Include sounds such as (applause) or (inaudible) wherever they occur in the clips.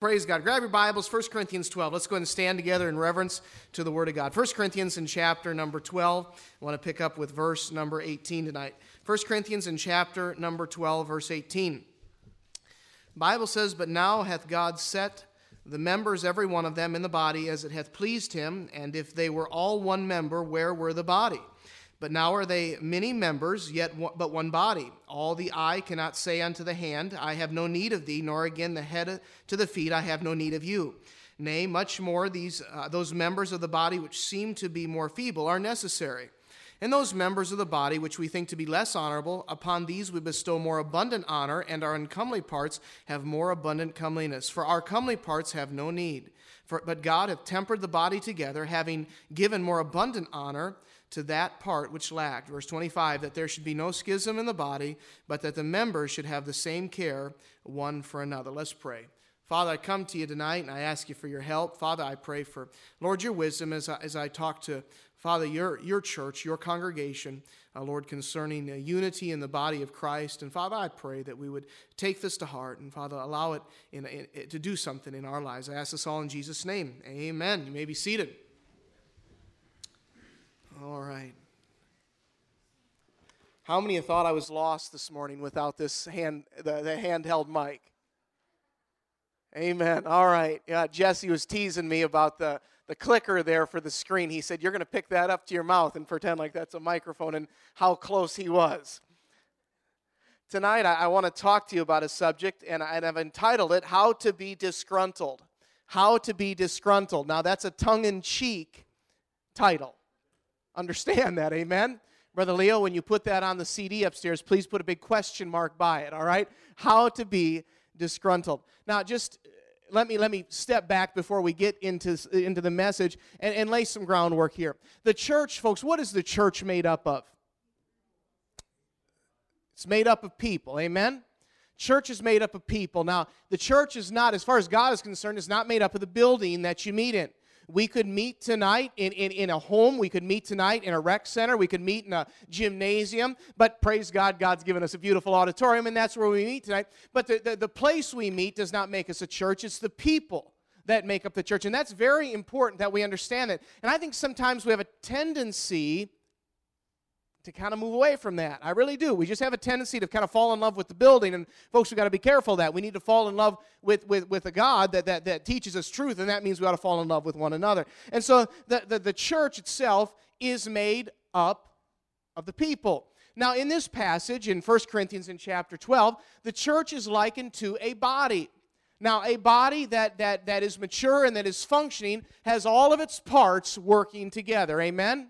Praise God. Grab your Bibles, 1 Corinthians 12. Let's go and stand together in reverence to the Word of God. 1 Corinthians in chapter number 12. I want to pick up with verse number 18 tonight. 1 Corinthians in chapter number 12, verse 18. The Bible says, But now hath God set the members, every one of them, in the body as it hath pleased him, and if they were all one member, where were the body? But now are they many members, yet one, but one body. All the eye cannot say unto the hand, I have no need of thee, nor again the head to the feet, I have no need of you. Nay, much more these uh, those members of the body which seem to be more feeble are necessary. And those members of the body which we think to be less honorable, upon these we bestow more abundant honor, and our uncomely parts have more abundant comeliness. For our comely parts have no need. For, but God hath tempered the body together, having given more abundant honor to that part which lacked. Verse 25, that there should be no schism in the body, but that the members should have the same care one for another. Let's pray. Father, I come to you tonight and I ask you for your help. Father, I pray for, Lord, your wisdom as I, as I talk to, Father, your, your church, your congregation, uh, Lord, concerning uh, unity in the body of Christ. And Father, I pray that we would take this to heart and, Father, allow it in, in, to do something in our lives. I ask this all in Jesus' name. Amen. You may be seated. All right. How many thought I was lost this morning without this hand, the, the handheld mic? Amen. All right. Yeah, Jesse was teasing me about the, the clicker there for the screen. He said, You're going to pick that up to your mouth and pretend like that's a microphone, and how close he was. Tonight, I, I want to talk to you about a subject, and, I, and I've entitled it, How to Be Disgruntled. How to Be Disgruntled. Now, that's a tongue in cheek title understand that. Amen? Brother Leo, when you put that on the CD upstairs, please put a big question mark by it, all right? How to be disgruntled. Now, just uh, let me let me step back before we get into, into the message and, and lay some groundwork here. The church, folks, what is the church made up of? It's made up of people, amen? Church is made up of people. Now, the church is not, as far as God is concerned, is not made up of the building that you meet in. We could meet tonight in, in, in a home. We could meet tonight in a rec center. We could meet in a gymnasium. But praise God, God's given us a beautiful auditorium, and that's where we meet tonight. But the, the, the place we meet does not make us a church, it's the people that make up the church. And that's very important that we understand that. And I think sometimes we have a tendency to kind of move away from that. I really do. We just have a tendency to kind of fall in love with the building. And folks, we've got to be careful that. We need to fall in love with, with, with a God that, that, that teaches us truth, and that means we ought to fall in love with one another. And so the, the, the church itself is made up of the people. Now, in this passage in 1 Corinthians in chapter 12, the church is likened to a body. Now, a body that, that, that is mature and that is functioning has all of its parts working together. Amen?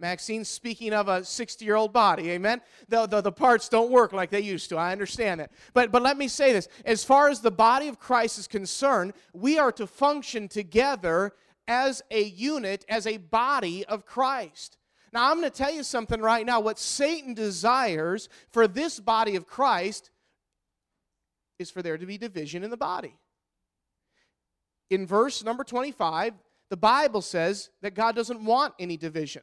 Maxine, speaking of a 60 year old body, amen? The, the, the, parts don't work like they used to. I understand that. But, but let me say this as far as the body of Christ is concerned, we are to function together as a unit, as a body of Christ. Now, I'm going to tell you something right now. What Satan desires for this body of Christ is for there to be division in the body. In verse number 25, the Bible says that God doesn't want any division.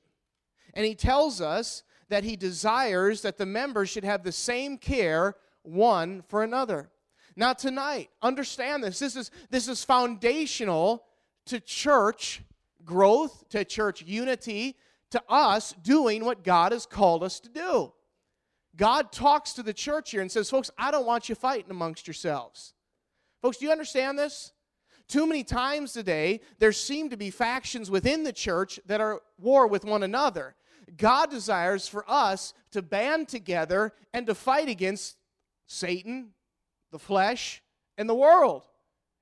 And he tells us that he desires that the members should have the same care one for another. Now, tonight, understand this. This is, this is foundational to church growth, to church unity, to us doing what God has called us to do. God talks to the church here and says, Folks, I don't want you fighting amongst yourselves. Folks, do you understand this? Too many times today, there seem to be factions within the church that are war with one another. God desires for us to band together and to fight against Satan, the flesh, and the world.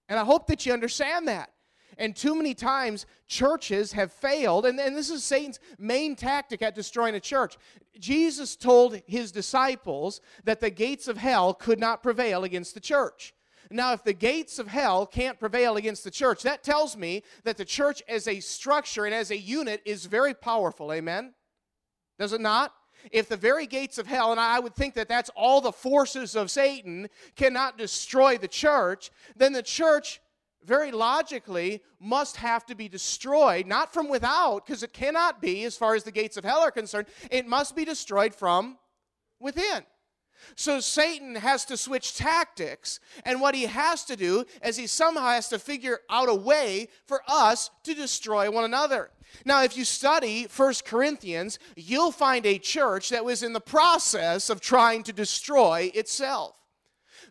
And I hope that you understand that. And too many times, churches have failed, and, and this is Satan's main tactic at destroying a church. Jesus told his disciples that the gates of hell could not prevail against the church. Now, if the gates of hell can't prevail against the church, that tells me that the church as a structure and as a unit is very powerful. Amen? Does it not? If the very gates of hell, and I would think that that's all the forces of Satan, cannot destroy the church, then the church very logically must have to be destroyed, not from without, because it cannot be as far as the gates of hell are concerned. It must be destroyed from within. So Satan has to switch tactics, and what he has to do is he somehow has to figure out a way for us to destroy one another. Now, if you study 1 Corinthians, you'll find a church that was in the process of trying to destroy itself.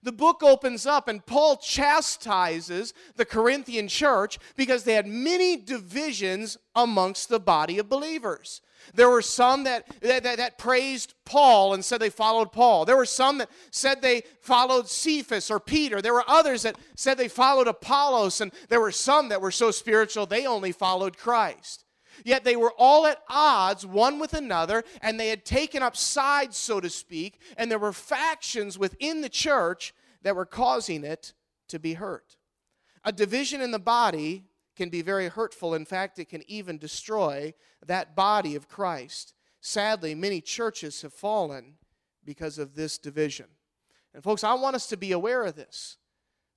The book opens up, and Paul chastises the Corinthian church because they had many divisions amongst the body of believers. There were some that, that, that, praised Paul and said they followed Paul. There were some that said they followed Cephas or Peter. There were others that said they followed Apollos. And there were some that were so spiritual they only followed Christ. Yet they were all at odds one with another, and they had taken up sides, so to speak, and there were factions within the church that were causing it to be hurt. A division in the body can be very hurtful. In fact, it can even destroy that body of Christ. Sadly, many churches have fallen because of this division. And, folks, I want us to be aware of this.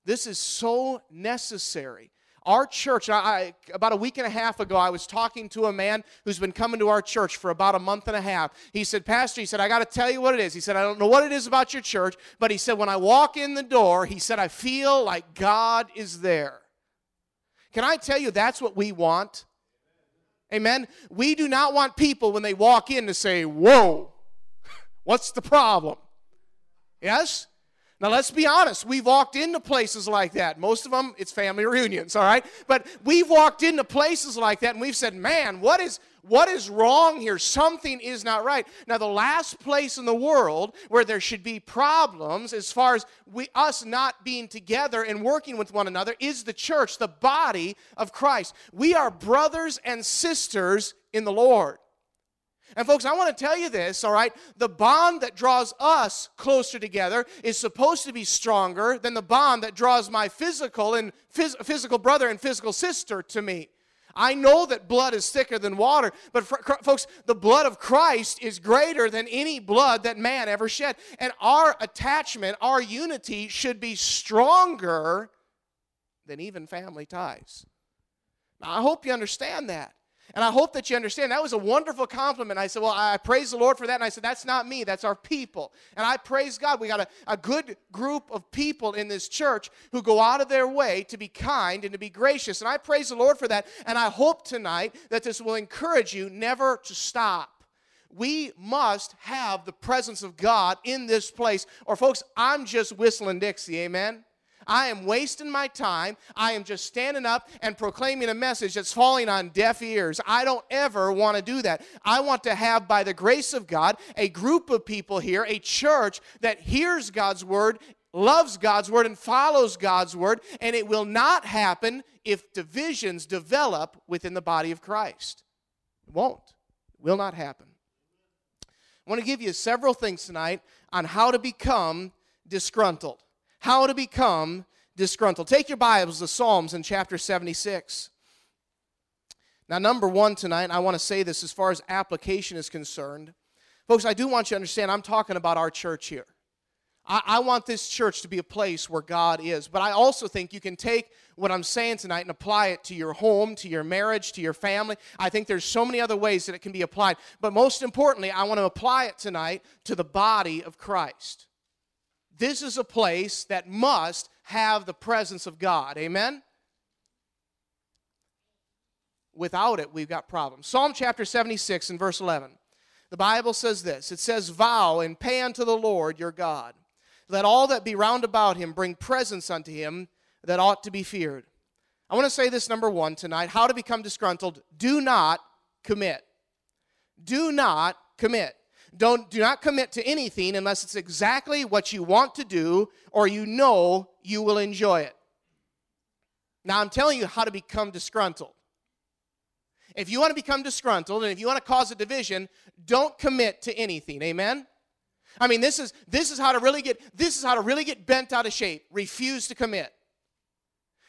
This is so necessary. Our church, I, about a week and a half ago, I was talking to a man who's been coming to our church for about a month and a half. He said, Pastor, he said, I got to tell you what it is. He said, I don't know what it is about your church, but he said, when I walk in the door, he said, I feel like God is there. Can I tell you that's what we want? Amen. We do not want people when they walk in to say, Whoa, (laughs) what's the problem? Yes? Now, let's be honest. We've walked into places like that. Most of them, it's family reunions, all right? But we've walked into places like that and we've said, man, what is, what is wrong here? Something is not right. Now, the last place in the world where there should be problems as far as we, us not being together and working with one another is the church, the body of Christ. We are brothers and sisters in the Lord. And, folks, I want to tell you this, all right? The bond that draws us closer together is supposed to be stronger than the bond that draws my physical and phys- physical brother and physical sister to me. I know that blood is thicker than water, but folks, the blood of Christ is greater than any blood that man ever shed. And our attachment, our unity should be stronger than even family ties. Now, I hope you understand that. And I hope that you understand that was a wonderful compliment. I said, Well, I praise the Lord for that. And I said, That's not me, that's our people. And I praise God. We got a, a good group of people in this church who go out of their way to be kind and to be gracious. And I praise the Lord for that. And I hope tonight that this will encourage you never to stop we must have the presence of God in this place. Or, folks, I'm just whistling Dixie, amen? I am wasting my time. I am just standing up and proclaiming a message that's falling on deaf ears. I don't ever want to do that. I want to have, by the grace of God, a group of people here, a church that hears God's word, loves God's word, and follows God's word. And it will not happen if divisions develop within the body of Christ. It won't. It will not happen. I want to give you several things tonight on how to become disgruntled how to become disgruntled. Take your Bibles to Psalms in chapter 76. Now, number one tonight, I want to say this as far as application is concerned. Folks, I do want you to understand I'm talking about our church here. I, I, want this church to be a place where God is. But I also think you can take what I'm saying tonight and apply it to your home, to your marriage, to your family. I think there's so many other ways that it can be applied. But most importantly, I want to apply it tonight to the body of Christ. This is a place that must have the presence of God. Amen? Without it, we've got problems. Psalm chapter 76 and verse 11. The Bible says this It says, Vow and pay unto the Lord your God. Let all that be round about him bring presents unto him that ought to be feared. I want to say this number one tonight how to become disgruntled. Do not commit. Do not commit. Don't, do not commit to anything unless it's exactly what you want to do or you know you will enjoy it. Now, I'm telling you how to become disgruntled. If you want to become disgruntled and if you want to cause a division, don't commit to anything. Amen? I mean, this is this is how to really get this is how to really get bent out of shape. Refuse to commit.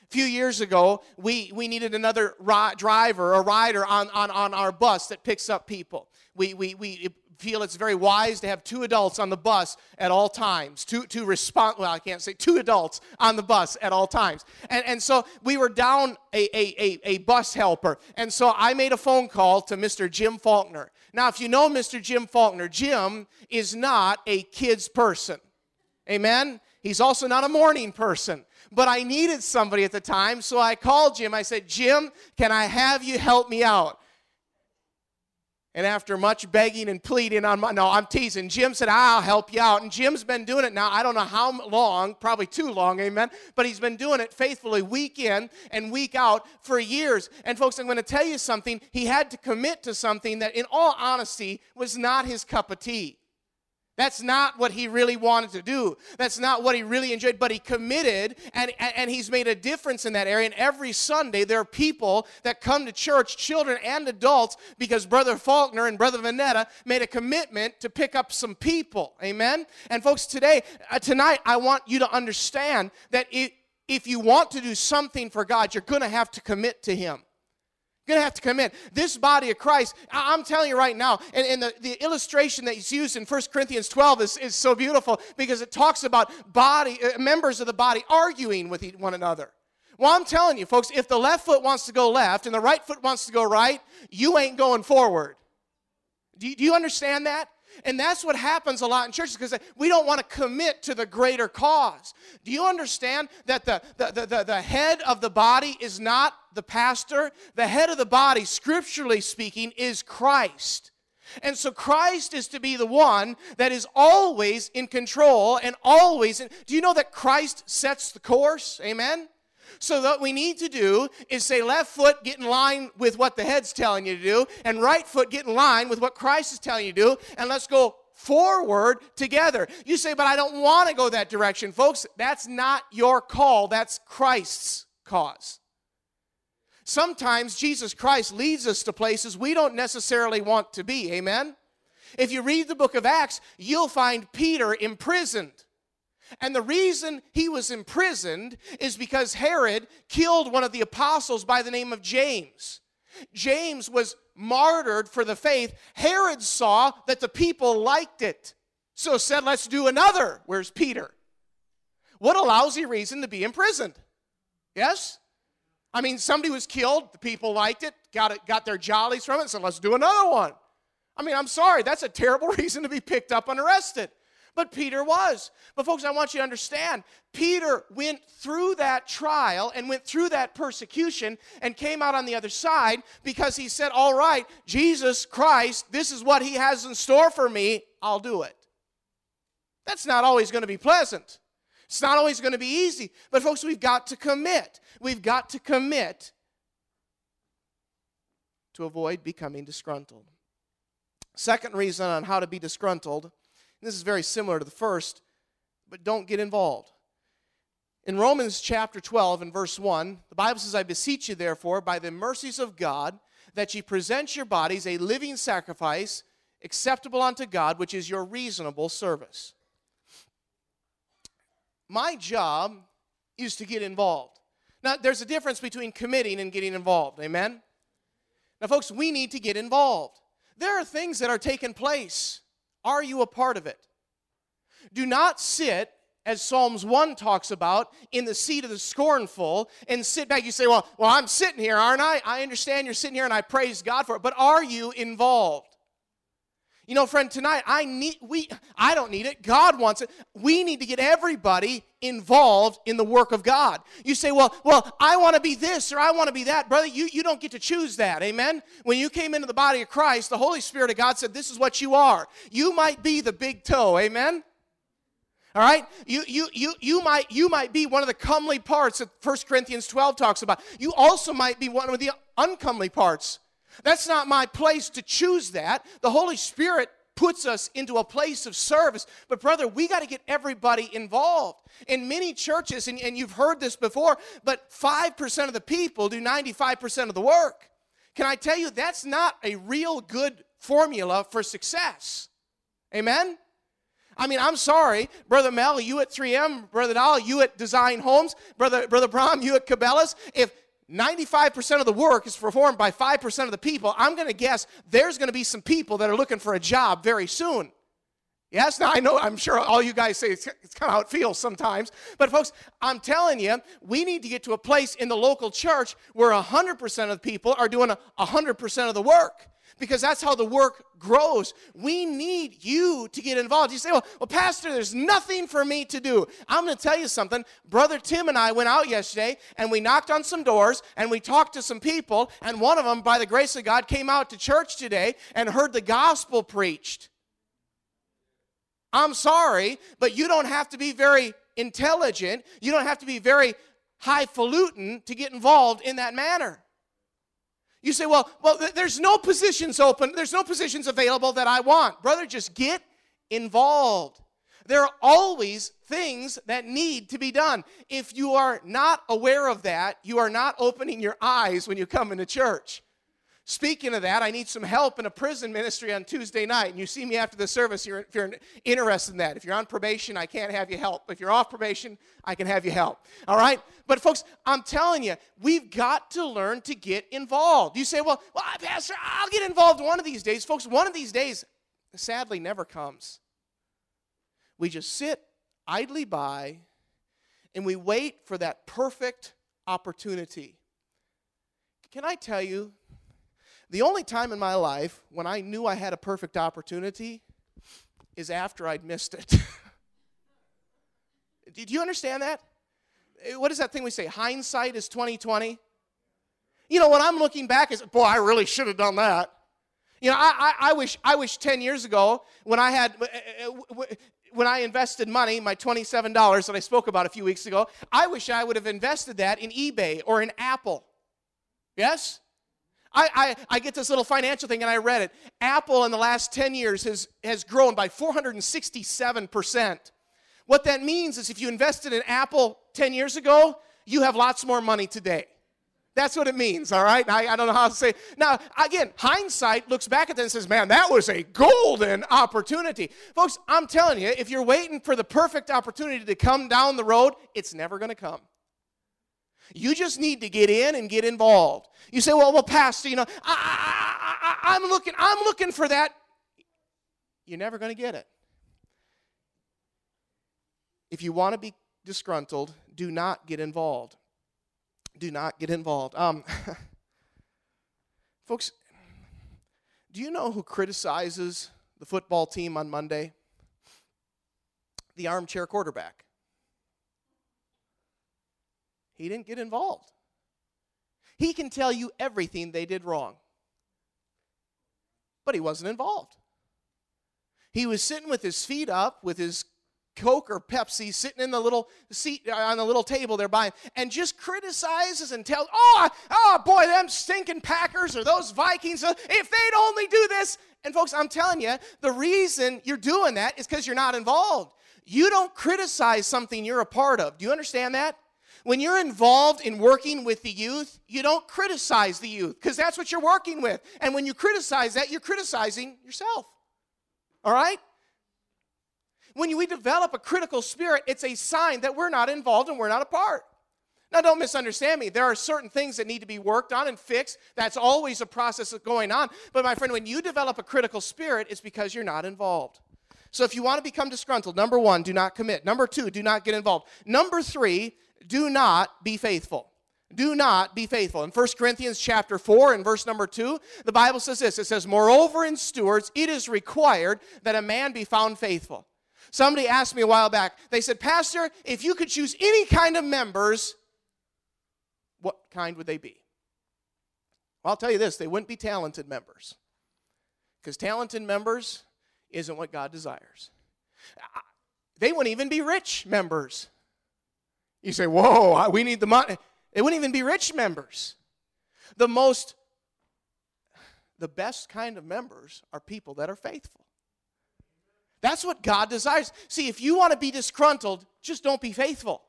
A few years ago, we, we needed another ri- driver or rider on, on, on our bus that picks up people. We, we, we feel it's very wise to have two adults on the bus at all times. Two, two respond, well, I can't say two adults on the bus at all times. And, and so we were down a, a, a, a bus helper. And so I made a phone call to Mr. Jim Faulkner. Now, if you know Mr. Jim Faulkner, Jim is not a kid's person. Amen? He's also not a morning person. But I needed somebody at the time, so I called Jim. I said, Jim, can I have you help me out? And after much begging and pleading on my, no, I'm teasing. Jim said, I'll help you out. And Jim's been doing it now, I don't know how long, probably too long, amen. But he's been doing it faithfully week in and week out for years. And folks, I'm going to tell you something. He had to commit to something that, in all honesty, was not his cup of tea. That's not what he really wanted to do. That's not what he really enjoyed, but he committed and, and he's made a difference in that area. And every Sunday, there are people that come to church, children and adults, because Brother Faulkner and Brother Vanetta made a commitment to pick up some people. Amen? And folks, today, uh, tonight, I want you to understand that if, if you want to do something for God, you're going to have to commit to Him going to have to commit. This body of Christ, I'm telling you right now, and, and the, the illustration that is used in 1 Corinthians 12 is, is so beautiful because it talks about body, uh, members of the body arguing with one another. Well, I'm telling you, folks, if the left foot wants to go left and the right foot wants to go right, you ain't going forward. Do you, do you understand that? And that's what happens a lot in churches because we don't want to commit to the greater cause. Do you understand that the, the, the, the, head of the body is not the pastor? The head of the body, scripturally speaking, is Christ. And so Christ is to be the one that is always in control and always in. Do you know that Christ sets the course? Amen? So, what we need to do is say, left foot, get in line with what the head's telling you to do, and right foot, get in line with what Christ is telling you to do, and let's go forward together. You say, but I don't want to go that direction. Folks, that's not your call, that's Christ's cause. Sometimes Jesus Christ leads us to places we don't necessarily want to be. Amen? If you read the book of Acts, you'll find Peter imprisoned. And the reason he was imprisoned is because Herod killed one of the apostles by the name of James. James was martyred for the faith. Herod saw that the people liked it, so said, Let's do another. Where's Peter? What a lousy reason to be imprisoned. Yes? I mean, somebody was killed, the people liked it, got, it, got their jollies from it, so let's do another one. I mean, I'm sorry, that's a terrible (laughs) reason to be picked up and arrested but Peter was. But, folks, I want you to understand Peter went through that trial and went through that persecution and came out on the other side because he said, All right, Jesus Christ, this is what he has in store for me, I'll do it. That's not always going to be pleasant. It's not always going to be easy. But, folks, we've got to commit. We've got to commit to avoid becoming disgruntled. Second reason on how to be disgruntled this is very similar to the first, but don't get involved. In Romans chapter 12 and verse 1, the Bible says, I beseech you, therefore, by the mercies of God, that ye present your bodies a living sacrifice, acceptable unto God, which is your reasonable service. My job is to get involved. Now, there's a difference between committing and getting involved. Amen? Now, folks, we need to get involved. There are things that are taking place are you a part of it? Do not sit, as Psalms 1 talks about, in the seat of the scornful and sit back. You say, Well, well, I'm sitting here, aren't I? I understand you're sitting here and I praise God for it, but are you involved? You know, friend, tonight I need we I don't need it. God wants it. We need to get everybody involved in the work of God. You say, "Well, well, I want to be this or I want to be that." Brother, you you don't get to choose that. Amen. When you came into the body of Christ, the Holy Spirit of God said, "This is what you are." You might be the big toe. Amen. All right? You, you, you, you, might, you might be one of the comely parts that 1 Corinthians 12 talks about. You also might be one of the uncomely parts that's not my place to choose that. The Holy Spirit puts us into a place of service. But, brother, we got to get everybody involved. In many churches, and, and you've heard this before, but 5% of the people do 95% of the work. Can I tell you, that's not a real good formula for success. Amen? I mean, I'm sorry, Brother Mel, you at 3M, Brother Dahl, you at Design Homes, Brother, Brother Brom, you at Cabela's. If 95% of the work is performed by 5% of the people, I'm going to guess there's going to be some people that are looking for a job very soon. Yes, now I know, I'm sure all you guys say it's, it's kind of how it feels sometimes. But, folks, I'm telling you, we need to get to a place in the local church where 100% of the people are doing 100% of the work because that's how the work grows. We need you to get involved. You say, well, well, Pastor, there's nothing for me to do. I'm going to tell you something. Brother Tim and I went out yesterday and we knocked on some doors and we talked to some people, and one of them, by the grace of God, came out to church today and heard the gospel preached. I'm sorry, but you don't have to be very intelligent. You don't have to be very highfalutin to get involved in that manner. You say, well, well, there's no positions open, there's no positions available that I want. Brother, just get involved. There are always things that need to be done. If you are not aware of that, you are not opening your eyes when you come into church. Speaking of that, I need some help in a prison ministry on Tuesday night. And you see me after the service if you're interested in that. If you're on probation, I can't have you help. If you're off probation, I can have you help. All right? But, folks, I'm telling you, we've got to learn to get involved. You say, well, well, Pastor, I'll get involved one of these days. Folks, one of these days sadly never comes. We just sit idly by and we wait for that perfect opportunity. Can I tell you, the only time in my life when I knew I had a perfect opportunity is after I'd missed it. (laughs) Do you understand that? Eh, what is that thing we say? Hindsight is 2020. You know, when I'm looking back, is boy, I really should have done that. You know, I, I, I, wish I wish 10 years ago when I had eh, eh, when I invested money, my $27 that I spoke about a few weeks ago, I wish I would have invested that in eBay or in Apple. Yes? I, I, I, get this little financial thing and I read it. Apple in the last 10 years has, has grown by 467%. What that means is if you invested in Apple 10 years ago, you have lots more money today. That's what it means, all right? I, I don't know how to say. Now, again, hindsight looks back at that and says, man, that was a golden opportunity. Folks, I'm telling you, if you're waiting for the perfect opportunity to come down the road, it's never going to come. You just need to get in and get involved. You say, well, well, Pastor, you know, I, I, I, I'm looking, I'm looking for that. You're never going to get it. If you want to be disgruntled, do not get involved. Do not get involved. Um, (laughs) folks, do you know who criticizes the football team on Monday? The armchair quarterback. He didn't get involved. He can tell you everything they did wrong, but he wasn't involved. He was sitting with his feet up, with his Coke or Pepsi sitting in the little seat uh, on the little table there by him and just criticizes and tells, oh, oh boy, them stinking Packers or those Vikings, uh, if they'd only do this. And folks, I'm telling you, the reason you're doing that is because you're not involved. You don't criticize something you're a part of. Do you understand that? When you're involved in working with the youth, you don't criticize the youth because that's what you're working with. And when you criticize that, you're criticizing yourself. All right? When we develop a critical spirit, it's a sign that we're not involved and we're not a part. Now, don't misunderstand me. There are certain things that need to be worked on and fixed. That's always a process of going on. But, my friend, when you develop a critical spirit, it's because you're not involved. So, if you want to become disgruntled, number one, do not commit. Number two, do not get involved. Number three, do not be faithful. Do not be faithful. In 1 Corinthians chapter 4 and verse number 2, the Bible says this. It says, Moreover, in stewards, it is required that a man be found faithful. Somebody asked me a while back, they said, Pastor, if you could choose any kind of members, what kind would they be? Well, I'll tell you this they wouldn't be talented members. Because talented members isn't what God desires. They wouldn't even be rich members. You say, whoa, we need the money. They wouldn't even be rich members. The most, the best kind of members are people that are faithful. That's what God desires. See, if you want to be disgruntled, just don't be faithful.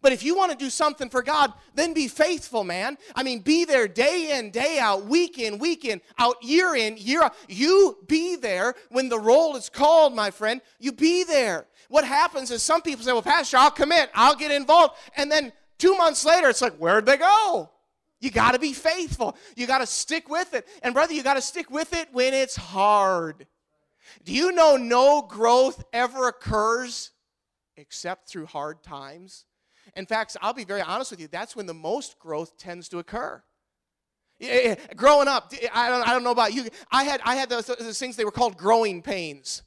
But if you want to do something for God, then be faithful, man. I mean, be there day in, day out, week in, week in, out, year in, year out. You be there when the roll is called, my friend. You be there. What happens is some people say, well, Pastor, I'll commit, I'll get involved. And then two months later, it's like, where'd they go? You got to be faithful. You got to stick with it. And, brother, you got to stick with it when it's hard. Do you know no growth ever occurs except through hard times? In fact, I'll be very honest with you, that's when the most growth tends to occur. Growing up, I don't, I don't know about you. I had, I had those, those things, they were called growing pains.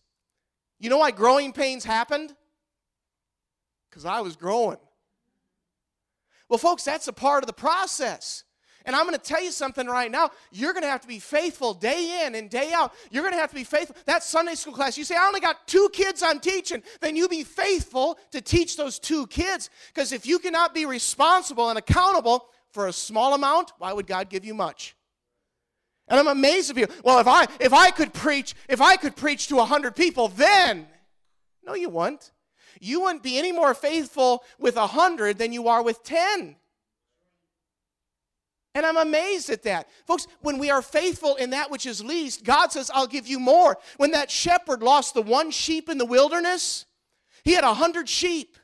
You know why growing pains happened? Because I was growing. Well, folks, that's a part of the process. And I'm going to tell you something right now. You're going to have to be faithful day in and day out. You're going to have to be faithful. That Sunday school class, you say, I only got two kids I'm teaching. Then you be faithful to teach those two kids. Because if you cannot be responsible and accountable for a small amount, why would God give you much? And I'm amazed of you. Well, if I if I could preach, if I could preach to a hundred people, then no, you wouldn't. You wouldn't be any more faithful with a hundred than you are with ten. And I'm amazed at that. Folks, when we are faithful in that which is least, God says, I'll give you more. When that shepherd lost the one sheep in the wilderness, he had a hundred sheep.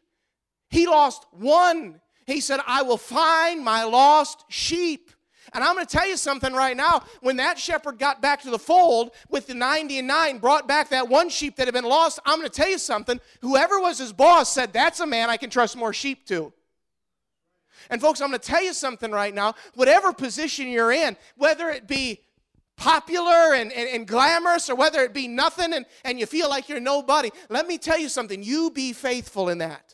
He lost one. He said, I will find my lost sheep. And I'm going to tell you something right now. When that shepherd got back to the fold with the 90 and 9, brought back that one sheep that had been lost, I'm going to tell you something. Whoever was his boss said, That's a man I can trust more sheep to. And folks, I'm going to tell you something right now. Whatever position you're in, whether it be popular and, and, and, glamorous or whether it be nothing and, and you feel like you're nobody, let me tell you something. You be faithful in that.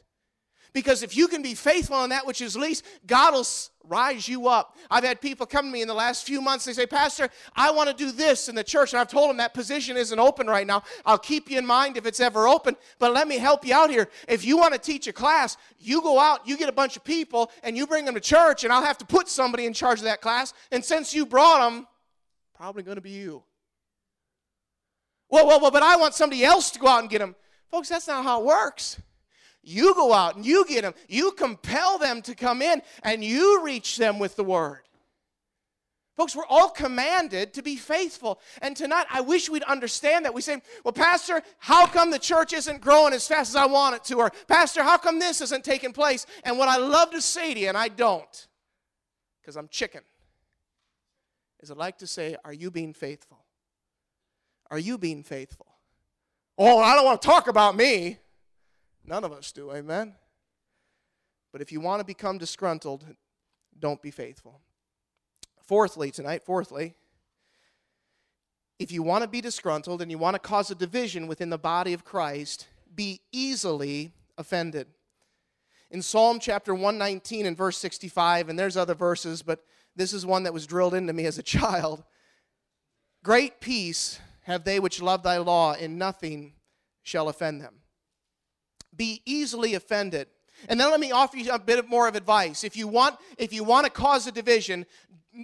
Because if you can be faithful in that which is least, God will rise you up. I've had people come to me in the last few months. They say, Pastor, I want to do this in the church. And I've told them that position isn't open right now. I'll keep you in mind if it's ever open. But let me help you out here. If you want to teach a class, you go out, you get a bunch of people, and you bring them to church, and I'll have to put somebody in charge of that class. And since you brought them, probably going to be you. Well, well, well, but I want somebody else to go out and get them. Folks, that's not how it works. You go out and you get them. You compel them to come in and you reach them with the word. Folks, we're all commanded to be faithful. And tonight, I wish we'd understand that. We say, well, Pastor, how come the church isn't growing as fast as I want it to? Or, Pastor, how come this isn't taking place? And what I love to say to you, and I don't, because I'm chicken, is I'd like to say, are you being faithful? Are you being faithful? Oh, I don't want to talk about me. None of us do, amen? But if you want to become disgruntled, don't be faithful. Fourthly, tonight, fourthly, if you want to be disgruntled and you want to cause a division within the body of Christ, be easily offended. In Psalm chapter 119 and verse 65, and there's other verses, but this is one that was drilled into me as a (laughs) child. Great peace have they which love thy law, and nothing shall offend them be easily offended. And then let me offer you a bit more of advice. If you want, if you want to cause a division,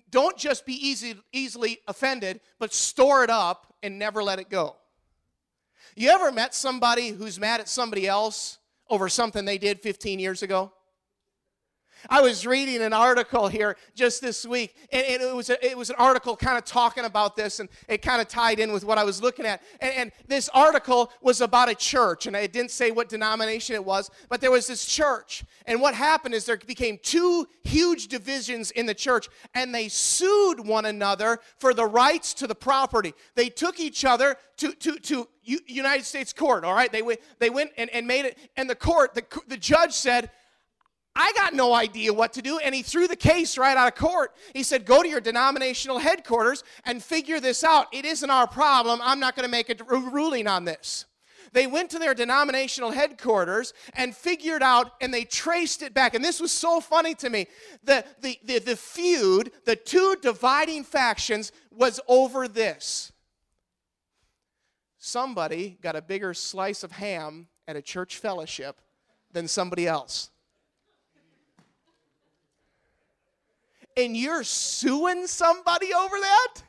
don't just be easy, easily offended, but store it up and never let it go. You ever met somebody who's mad at somebody else over something they did 15 years ago? I was reading an article here just this week, and, it, was a, it was an article kind of talking about this, and it kind of tied in with what I was looking at. And, and this article was about a church, and it didn't say what denomination it was, but there was this church. And what happened is there became two huge divisions in the church, and they sued one another for the rights to the property. They took each other to, to, to United States court, all right? They went, they went and, and made it, and the court, the, the judge said, I got no idea what to do. And he threw the case right out of court. He said, Go to your denominational headquarters and figure this out. It isn't our problem. I'm not going to make a ruling on this. They went to their denominational headquarters and figured out, and they traced it back. And this was so funny to me. The, the, the, the feud, the two dividing factions, was over this. Somebody got a bigger slice of ham at a church fellowship than somebody else. And you're suing somebody over that?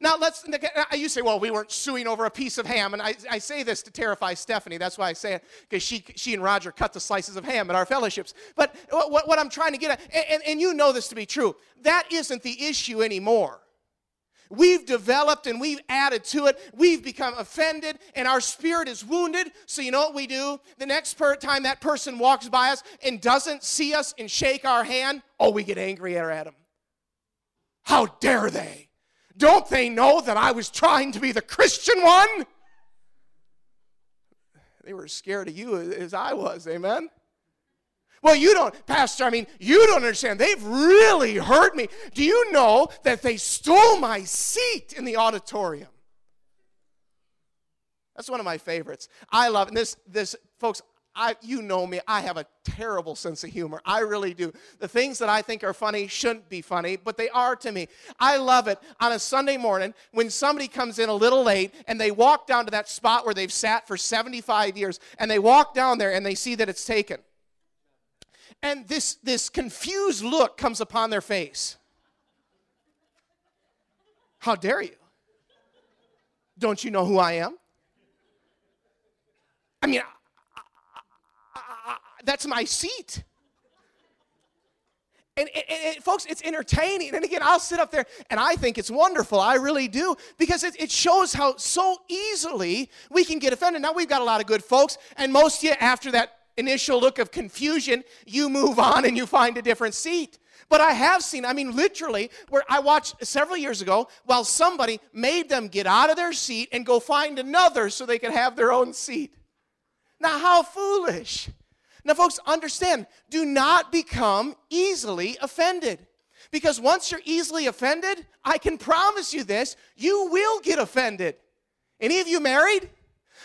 Now, let's, you say, well, we weren't suing over a piece of ham. And I, I say this to terrify Stephanie. That's why I say it, because she, she and Roger cut the slices of ham at our fellowships. But what, what I'm trying to get at, and, and you know this to be true, that isn't the issue anymore. We've developed and we've added to it. We've become offended and our spirit is wounded. So, you know what we do? The next time that person walks by us and doesn't see us and shake our hand, oh, we get angry at them. How dare they? Don't they know that I was trying to be the Christian one? They were as scared of you as I was, amen? Well, you don't, Pastor, I mean, you don't understand. They've really hurt me. Do you know that they stole my seat in the auditorium? That's one of my favorites. I love and this this folks, I you know me, I have a terrible sense of humor. I really do. The things that I think are funny shouldn't be funny, but they are to me. I love it on a Sunday morning when somebody comes in a little late and they walk down to that spot where they've sat for 75 years and they walk down there and they see that it's taken and this, this confused look comes upon their face. How dare you? Don't you know who I am? I mean, I, I, I, that's my seat. And, and, and, folks, it's entertaining. And again, I'll sit up there and I think it's wonderful. I really do. Because it, it, shows how so easily we can get offended. Now, we've got a lot of good folks. And most of you, after that initial look of confusion, you move on and you find a different seat. But I have seen, I mean, literally, where I watched several years ago while somebody made them get out of their seat and go find another so they could have their own seat. Now, how foolish. Now, folks, understand do not become easily offended. Because once you're easily offended, I can promise you this you will get offended. Any of you married?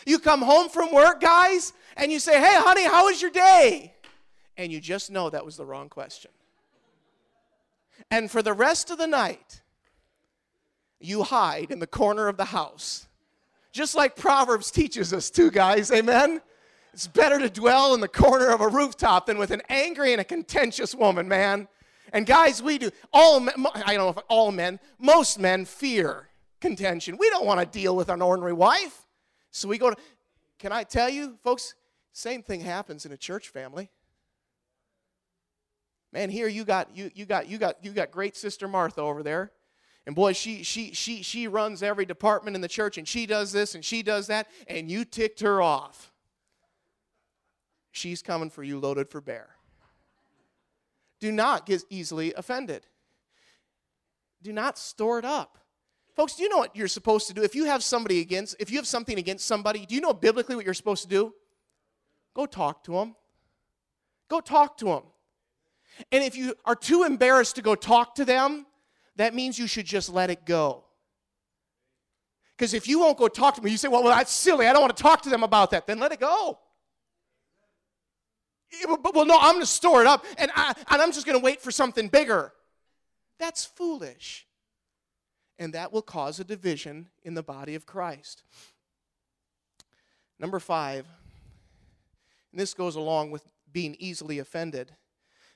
You come home from work, guys, and you say, Hey, honey, how was your day? And you just know that was the wrong question. And for the rest of the night, you hide in the corner of the house. Just like Proverbs teaches us to, guys. Amen? It's better to dwell in the corner of a rooftop than with an angry and a contentious woman, man. And guys, we do. All men, I don't know if all men, most men fear contention. We don't want to deal with an ordinary wife. So we go to, can I tell you, folks, same thing happens in a church family. Man, here you got you you got you got you got great sister Martha over there. And boy, she she she she runs every department in the church and she does this and she does that and you ticked her off. She's coming for you loaded for bear. Do not get easily offended. Do not store it up. Folks, do you know what you're supposed to do? If you have somebody against, if you have something against somebody, do you know biblically what you're supposed to do? Go talk to them. Go talk to them. And if you are too embarrassed to go talk to them, that means you should just let it go. Because if you won't go talk to them, you say, well, well, that's silly. I don't want to talk to them about that. Then let it go. Well, no, I'm going to store it up and, I, and I'm just going to wait for something bigger. That's foolish. And that will cause a division in the body of Christ. Number five, and this goes along with being easily offended.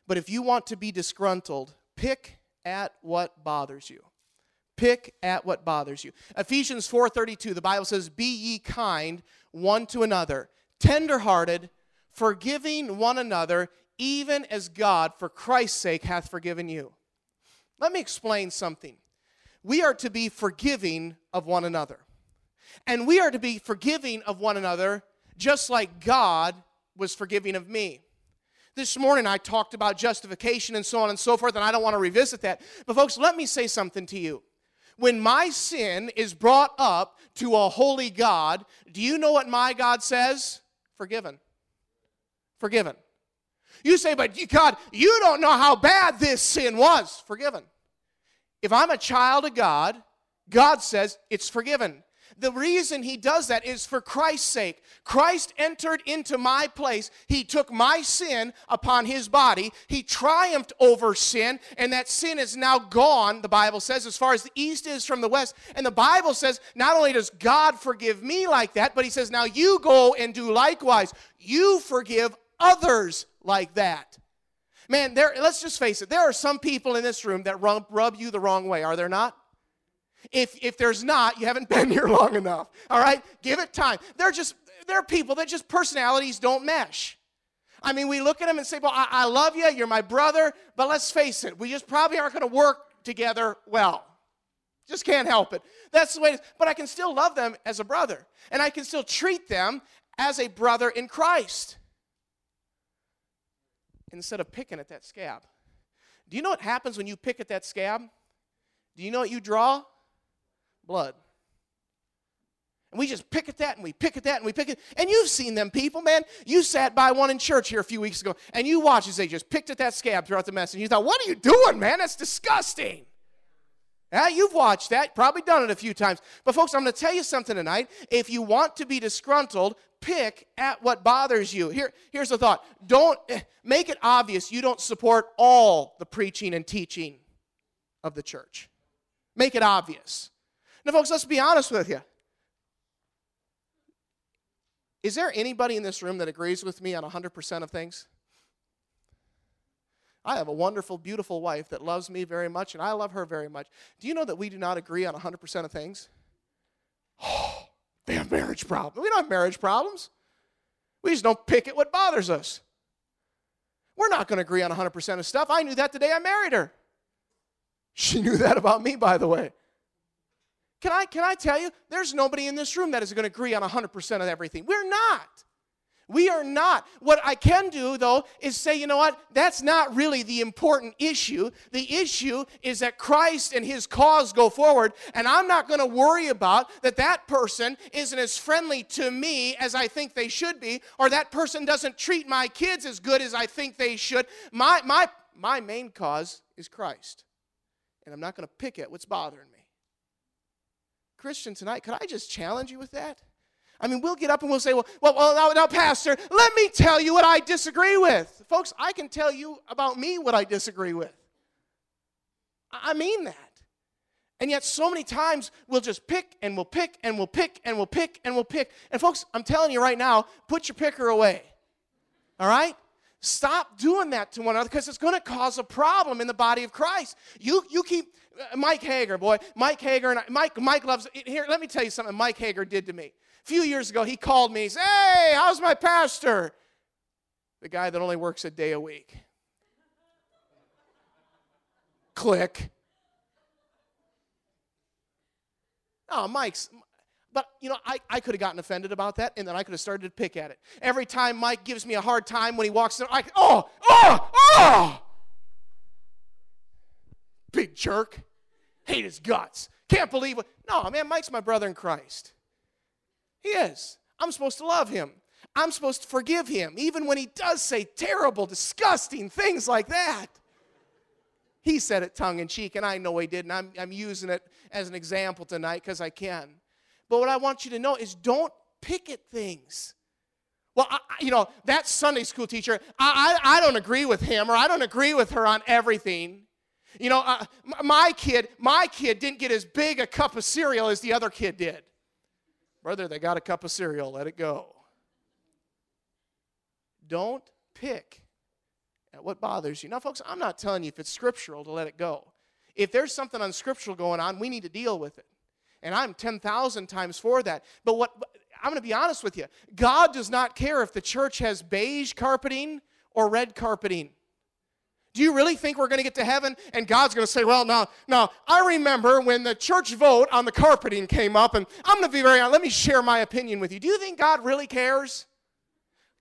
But if you want to be disgruntled, pick at what bothers you. Pick at what bothers you. Ephesians 4:32, the Bible says, "Be ye kind one to another, tenderhearted, forgiving one another, even as God for Christ's sake hath forgiven you." Let me explain something. We are to be forgiving of one another. And we are to be forgiving of one another just like God was forgiving of me. This morning I talked about justification and so on and so forth, and I don't want to revisit that. But, folks, let me say something to you. When my sin is brought up to a holy God, do you know what my God says? Forgiven. Forgiven. You say, but God, you don't know how bad this sin was. Forgiven. If I'm a child of God, God says it's forgiven. The reason he does that is for Christ's sake. Christ entered into my place. He took my sin upon his body. He triumphed over sin, and that sin is now gone, the Bible says, as far as the east is from the west. And the Bible says, not only does God forgive me like that, but he says, now you go and do likewise. You forgive others like that. Man, there, let's just face it, there are some people in this room that rub, rub you the wrong way, are there not? If, if there's not, you haven't (laughs) been here long enough. All right? Give it time. They're just, there are people that just personalities don't mesh. I mean, we look at them and say, Well, I, I love you, you're my brother, but let's face it, we just probably aren't going to work together well. Just can't help it. That's the way it is. But I can still love them as a brother, and I can still treat them as a brother in Christ instead of picking at that scab. Do you know what happens when you pick at that scab? Do you know what you draw? Blood. And we just pick at that and we pick at that and we pick it. And you've seen them people, man. You sat by one in church here a few weeks ago and you watched as they just picked at that scab throughout the message. And you thought, what are you doing, man? That's disgusting. Yeah, you've watched that, probably done it a few times. But, folks, I'm going to tell you something tonight. If you want to be disgruntled, pick at what bothers you. Here, here's the thought don't eh, make it obvious you don't support all the preaching and teaching of the church. Make it obvious. Now, folks, let's be honest with you. Is there anybody in this room that agrees with me on 100% of things? I have a wonderful, beautiful wife that loves me very much, and I love her very much. Do you know that we do not agree on 100% of things? Oh, (gasps) they have marriage problems. We don't have marriage problems. We just don't pick at what bothers us. We're not going to agree on 100% of stuff. I knew that the day I married her. She (laughs) knew that about me, by the way. Can I, can I tell you, there's nobody in this room that is going to agree on 100% of everything. We're not. We are not. What I can do, though, is say, you know what? That's not really the important issue. The issue is that Christ and his cause go forward, and I'm not going to worry about that that person isn't as friendly to me as I think they should be, or that person doesn't treat my kids as good as I think they should. My, my, my main cause is Christ, and I'm not going to pick at what's bothering me. Christian, tonight, could I just challenge you with that? I mean, we'll get up and we'll say, well, well, well now, now, Pastor, let me tell you what I disagree with. Folks, I can tell you about me what I disagree with. I mean that. And yet, so many times we'll just pick and we'll pick and we'll pick and we'll pick and we'll pick. And, folks, I'm telling you right now, put your picker away. All right? Stop doing that to one another because it's going to cause a problem in the body of Christ. You, you keep, Uh, Mike Hager, boy, Mike Hager, and I, Mike, Mike loves, here, let me tell you something Mike Hager did to me A few years ago, he called me. He said, Hey, how's my pastor? The guy that only works a day a week. Click. Oh, Mike's. But, you know, I, I could have gotten offended about that, and then I could have started to pick at it. Every time Mike gives me a hard time when he walks in, I, oh, oh, oh! Big jerk. Hate his guts. Can't believe it. No, man, Mike's my brother in Christ. He is. I'm supposed to love him. I'm supposed to forgive him, even when he does say terrible, disgusting things like that. He said it tongue in cheek, and I know he did, and I'm, I'm using it as an example tonight because I can. But what I want you to know is don't pick at things. Well, I, you know, that Sunday school teacher, I, I, I, don't agree with him or I don't agree with her on everything. You know, uh, my kid, my kid didn't get as big a cup of cereal as the other kid did. Brother, they got a cup of cereal, let it go. Don't pick at what bothers you. Now, folks, I'm not telling you if it's scriptural to let it go. If there's something unscriptural going on, we need to deal with it. And I'm 10,000 times for that. But what I'm going to be honest with you God does not care if the church has beige carpeting or red carpeting. Do you really think we're going to get to heaven and God's going to say, well, now, now, I remember when the church vote on the carpeting came up, and I'm going to be very honest, let me share my opinion with you. Do you think God really cares?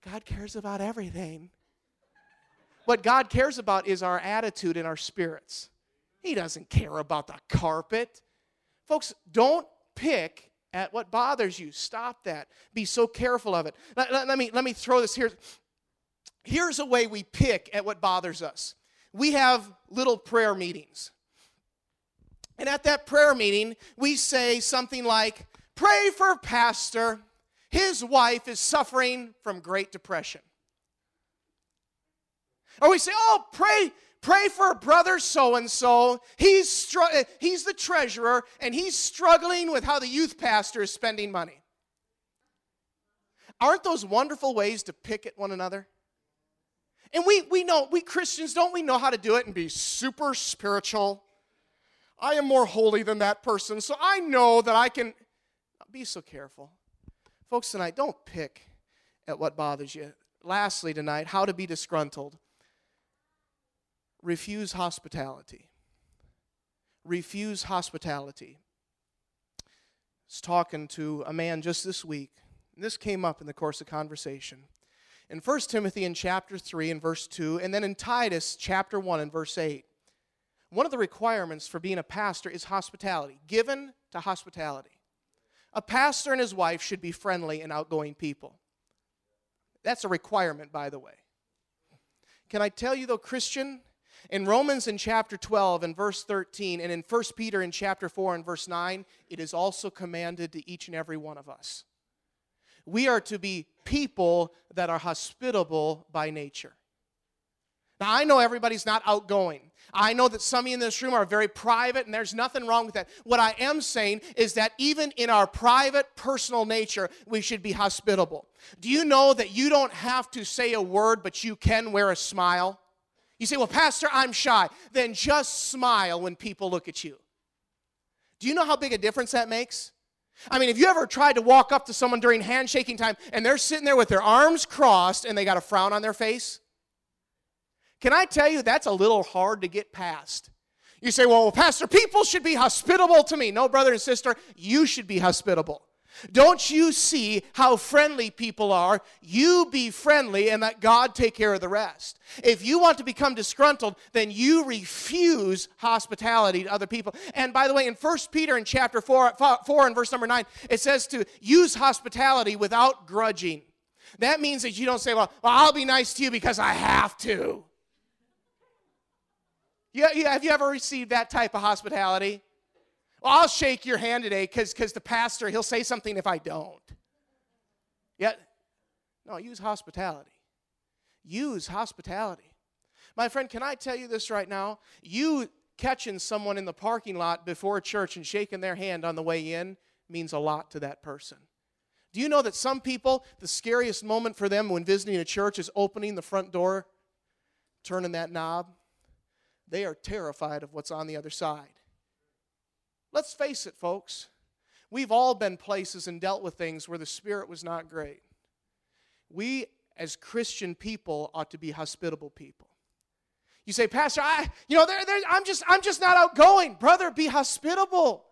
God cares about everything. What God cares about is our attitude and our spirits. He doesn't care about the carpet. Folks, don't pick at what bothers you. Stop that. Be so careful of it. Let, let, let, me, let me throw this here. Here's a way we pick at what bothers us we have little prayer meetings. And at that prayer meeting, we say something like, Pray for Pastor. His wife is suffering from great depression. Or we say, Oh, pray, pray for brother so and so. He's str- he's the treasurer and he's struggling with how the youth pastor is spending money. Aren't those wonderful ways to pick at one another? And we, we know, we Christians, don't we know how to do it and be super spiritual? I am more holy than that person, so I know that I can be so careful. Folks, tonight, don't pick at what bothers you. Lastly, tonight, how to be disgruntled. Refuse hospitality. refuse hospitality. I was talking to a man just this week. And this came up in the course of conversation. In 1 Timothy in chapter 3 and verse 2, and then in Titus chapter 1 and verse 8. One of the requirements for being a pastor is hospitality, given to hospitality. A pastor and his wife should be friendly and outgoing people. That's a requirement, by the way. Can I tell you, though, Christian, in Romans in chapter 12 and verse 13, and in 1 Peter in chapter 4 and verse 9, it is also commanded to each and every one of us. We are to be people that are hospitable by nature. Now, I know everybody's not outgoing. I know that some of you in this room are very private, and there's nothing wrong with that. What I am saying is that even in our private, personal nature, we should be hospitable. Do you know that you don't have to say a word, but you can wear a smile? You say, Well, Pastor, I'm shy. Then just smile when people look at you. Do you know how big a difference that makes? I mean, have you ever tried to walk up to someone during handshaking time and they're sitting there with their arms crossed and they got a frown on their face? Can I tell you that's a little hard to get past? You say, well, Pastor, people should be hospitable to me. No, brother and sister, you should be hospitable. Don't you see how friendly people are? You be friendly and let God take care of the rest. If you want to become disgruntled, then you refuse hospitality to other people. And by the way, in 1 Peter in chapter 4, 4 and verse number 9, it says to use hospitality without grudging. That means that you don't say, well, well I'll be nice to you because I have to. Yeah, yeah, have you ever received that type of hospitality? I'll shake your hand today because the pastor, he'll say something if I don't. Yeah, no, use hospitality. Use hospitality. My friend, can I tell you this right now? You catching someone in the parking lot before church and shaking their hand on the way in means a lot to that person. Do you know that some people, the scariest moment for them when visiting a church is opening the front door, turning that knob? they are terrified of what's on the other side. Let's face it, folks. We've all been places and dealt with things where the Spirit was not great. We, as Christian people, ought to be hospitable people. You say, Pastor, I, you know, they're, they're, I'm just, I'm just not outgoing. Brother, be hospitable.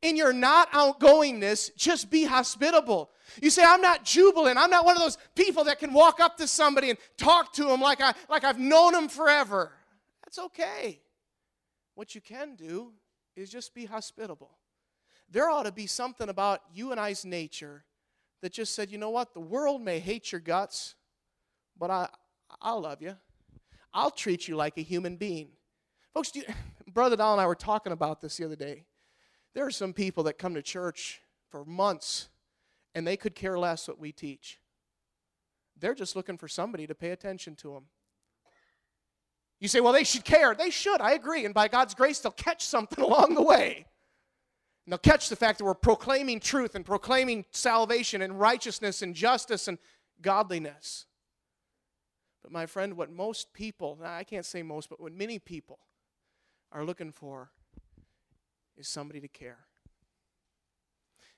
In your not outgoingness, just be hospitable. You say, I'm not jubilant. I'm not one of those people that can walk up to somebody and talk to them like, I, like I've known them forever. That's okay. What you can do is just be hospitable. There ought to be something about you and I's nature that just said, you know what, the world may hate your guts, but I, I'll love you. I'll treat you like a human being. Folks, you, (laughs) Brother Doll and I were talking about this the other day. There are some people that come to church for months and they could care less what we teach. They're just looking for somebody to pay attention to them. You say, well, they should care. They should, I agree. And by God's grace, they'll catch something (laughs) along the way. And they'll catch the fact that we're proclaiming truth and proclaiming salvation and righteousness and justice and godliness. But my friend, what most people, I can't say most, but what many people are looking for is somebody to care.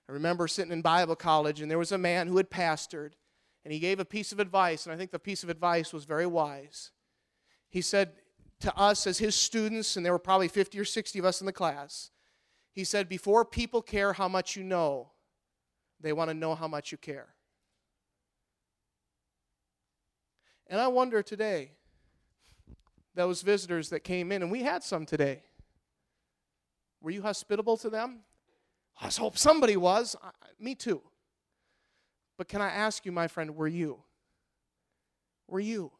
I remember sitting in Bible college, and there was a man who had pastored, and he gave a piece of advice, and I think the piece of advice was very wise he said to us as his students, and there were probably 50 or 60 of us in the class, he said, Before people care how much you know, they want to know how much you care. And I wonder today, those visitors that came in, and we had some today, were you hospitable to them? I hope somebody was. I, me too. But can I ask you, my friend, were you? Were you?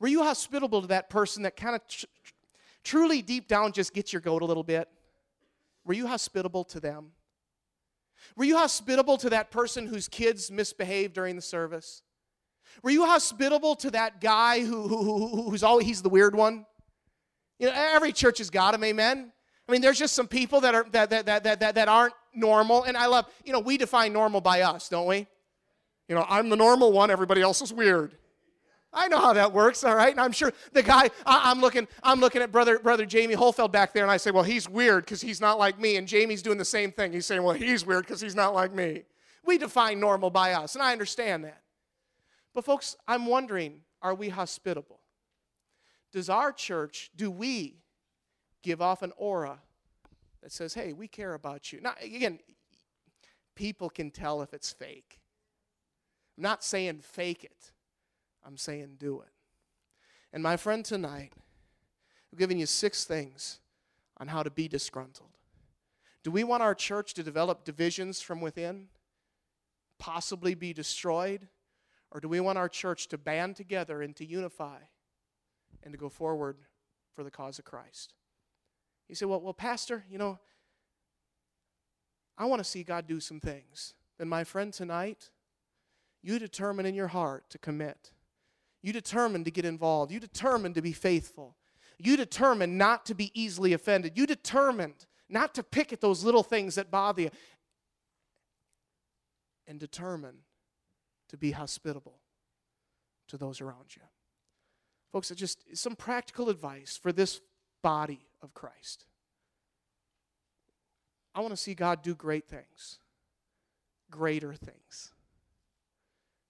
Were you hospitable to that person that kind of tr- truly deep down just gets your goat a little bit? Were you hospitable to them? Were you hospitable to that person whose kids misbehaved during the service? Were you hospitable to that guy who, who, who, who's always he's the weird one? You know, every church has got him, amen. I mean, there's just some people that are that that, that, that, that aren't normal. And I love, you know, we define normal by us, don't we? You know, I'm the normal one, everybody else is weird. I know how that works, all right? And I'm sure the guy, I, am looking, I'm looking at brother, brother Jamie Holfeld back there, and I say, well, he's weird because he's not like me. And Jamie's doing the same thing. He's saying, well, he's weird because he's not like me. We define normal by us, and I understand that. But folks, I'm wondering, are we hospitable? Does our church, do we give off an aura that says, hey, we care about you. Now, again, people can tell if it's fake. I'm not saying fake it, I'm saying do it. And my friend, tonight, I'm giving you six things on how to be disgruntled. Do we want our church to develop divisions from within, possibly be destroyed? Or do we want our church to band together and to unify and to go forward for the cause of Christ? You say, well, well, Pastor, you know, I want to see God do some things. Then, my friend, tonight, you determine in your heart to commit. You determined to get involved. You determined to be faithful. You determined not to be easily offended. You determined not to pick at those little things that bother you. And determine to be hospitable to those around you. Folks, it's just some practical advice for this body of Christ. I want to see God do great things, greater things.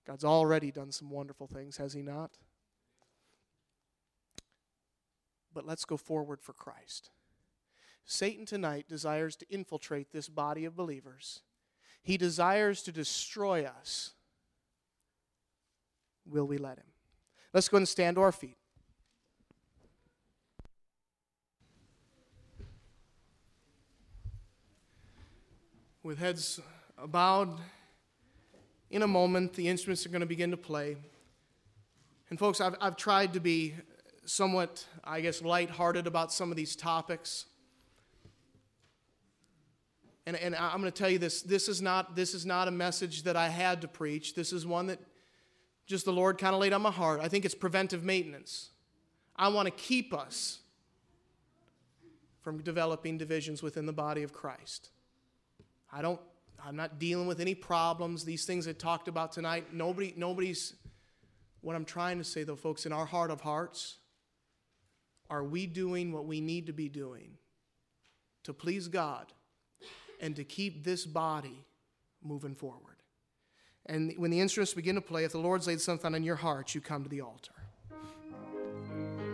God's already done some wonderful things, has He not? But let's go forward for Christ. Satan tonight desires to infiltrate this body of believers. He desires to destroy us. Will we let him? Let's go and stand to our feet. With heads bowed, in a moment, the instruments are going to begin to play. And, folks, I've, I've tried to be somewhat, I guess, lighthearted about some of these topics. And, and I'm going to tell you this this is, not, this is not a message that I had to preach. This is one that just the Lord kind of laid on my heart. I think it's preventive maintenance. I want to keep us from developing divisions within the body of Christ. I don't, I'm not dealing with any problems. These things I talked about tonight, nobody, nobody's, what I'm trying to say though, folks, in our heart of hearts, are we doing what we need to be doing to please God and to keep this body moving forward? And when the instruments begin to play, if the Lord's laid something on your heart, you come to the altar.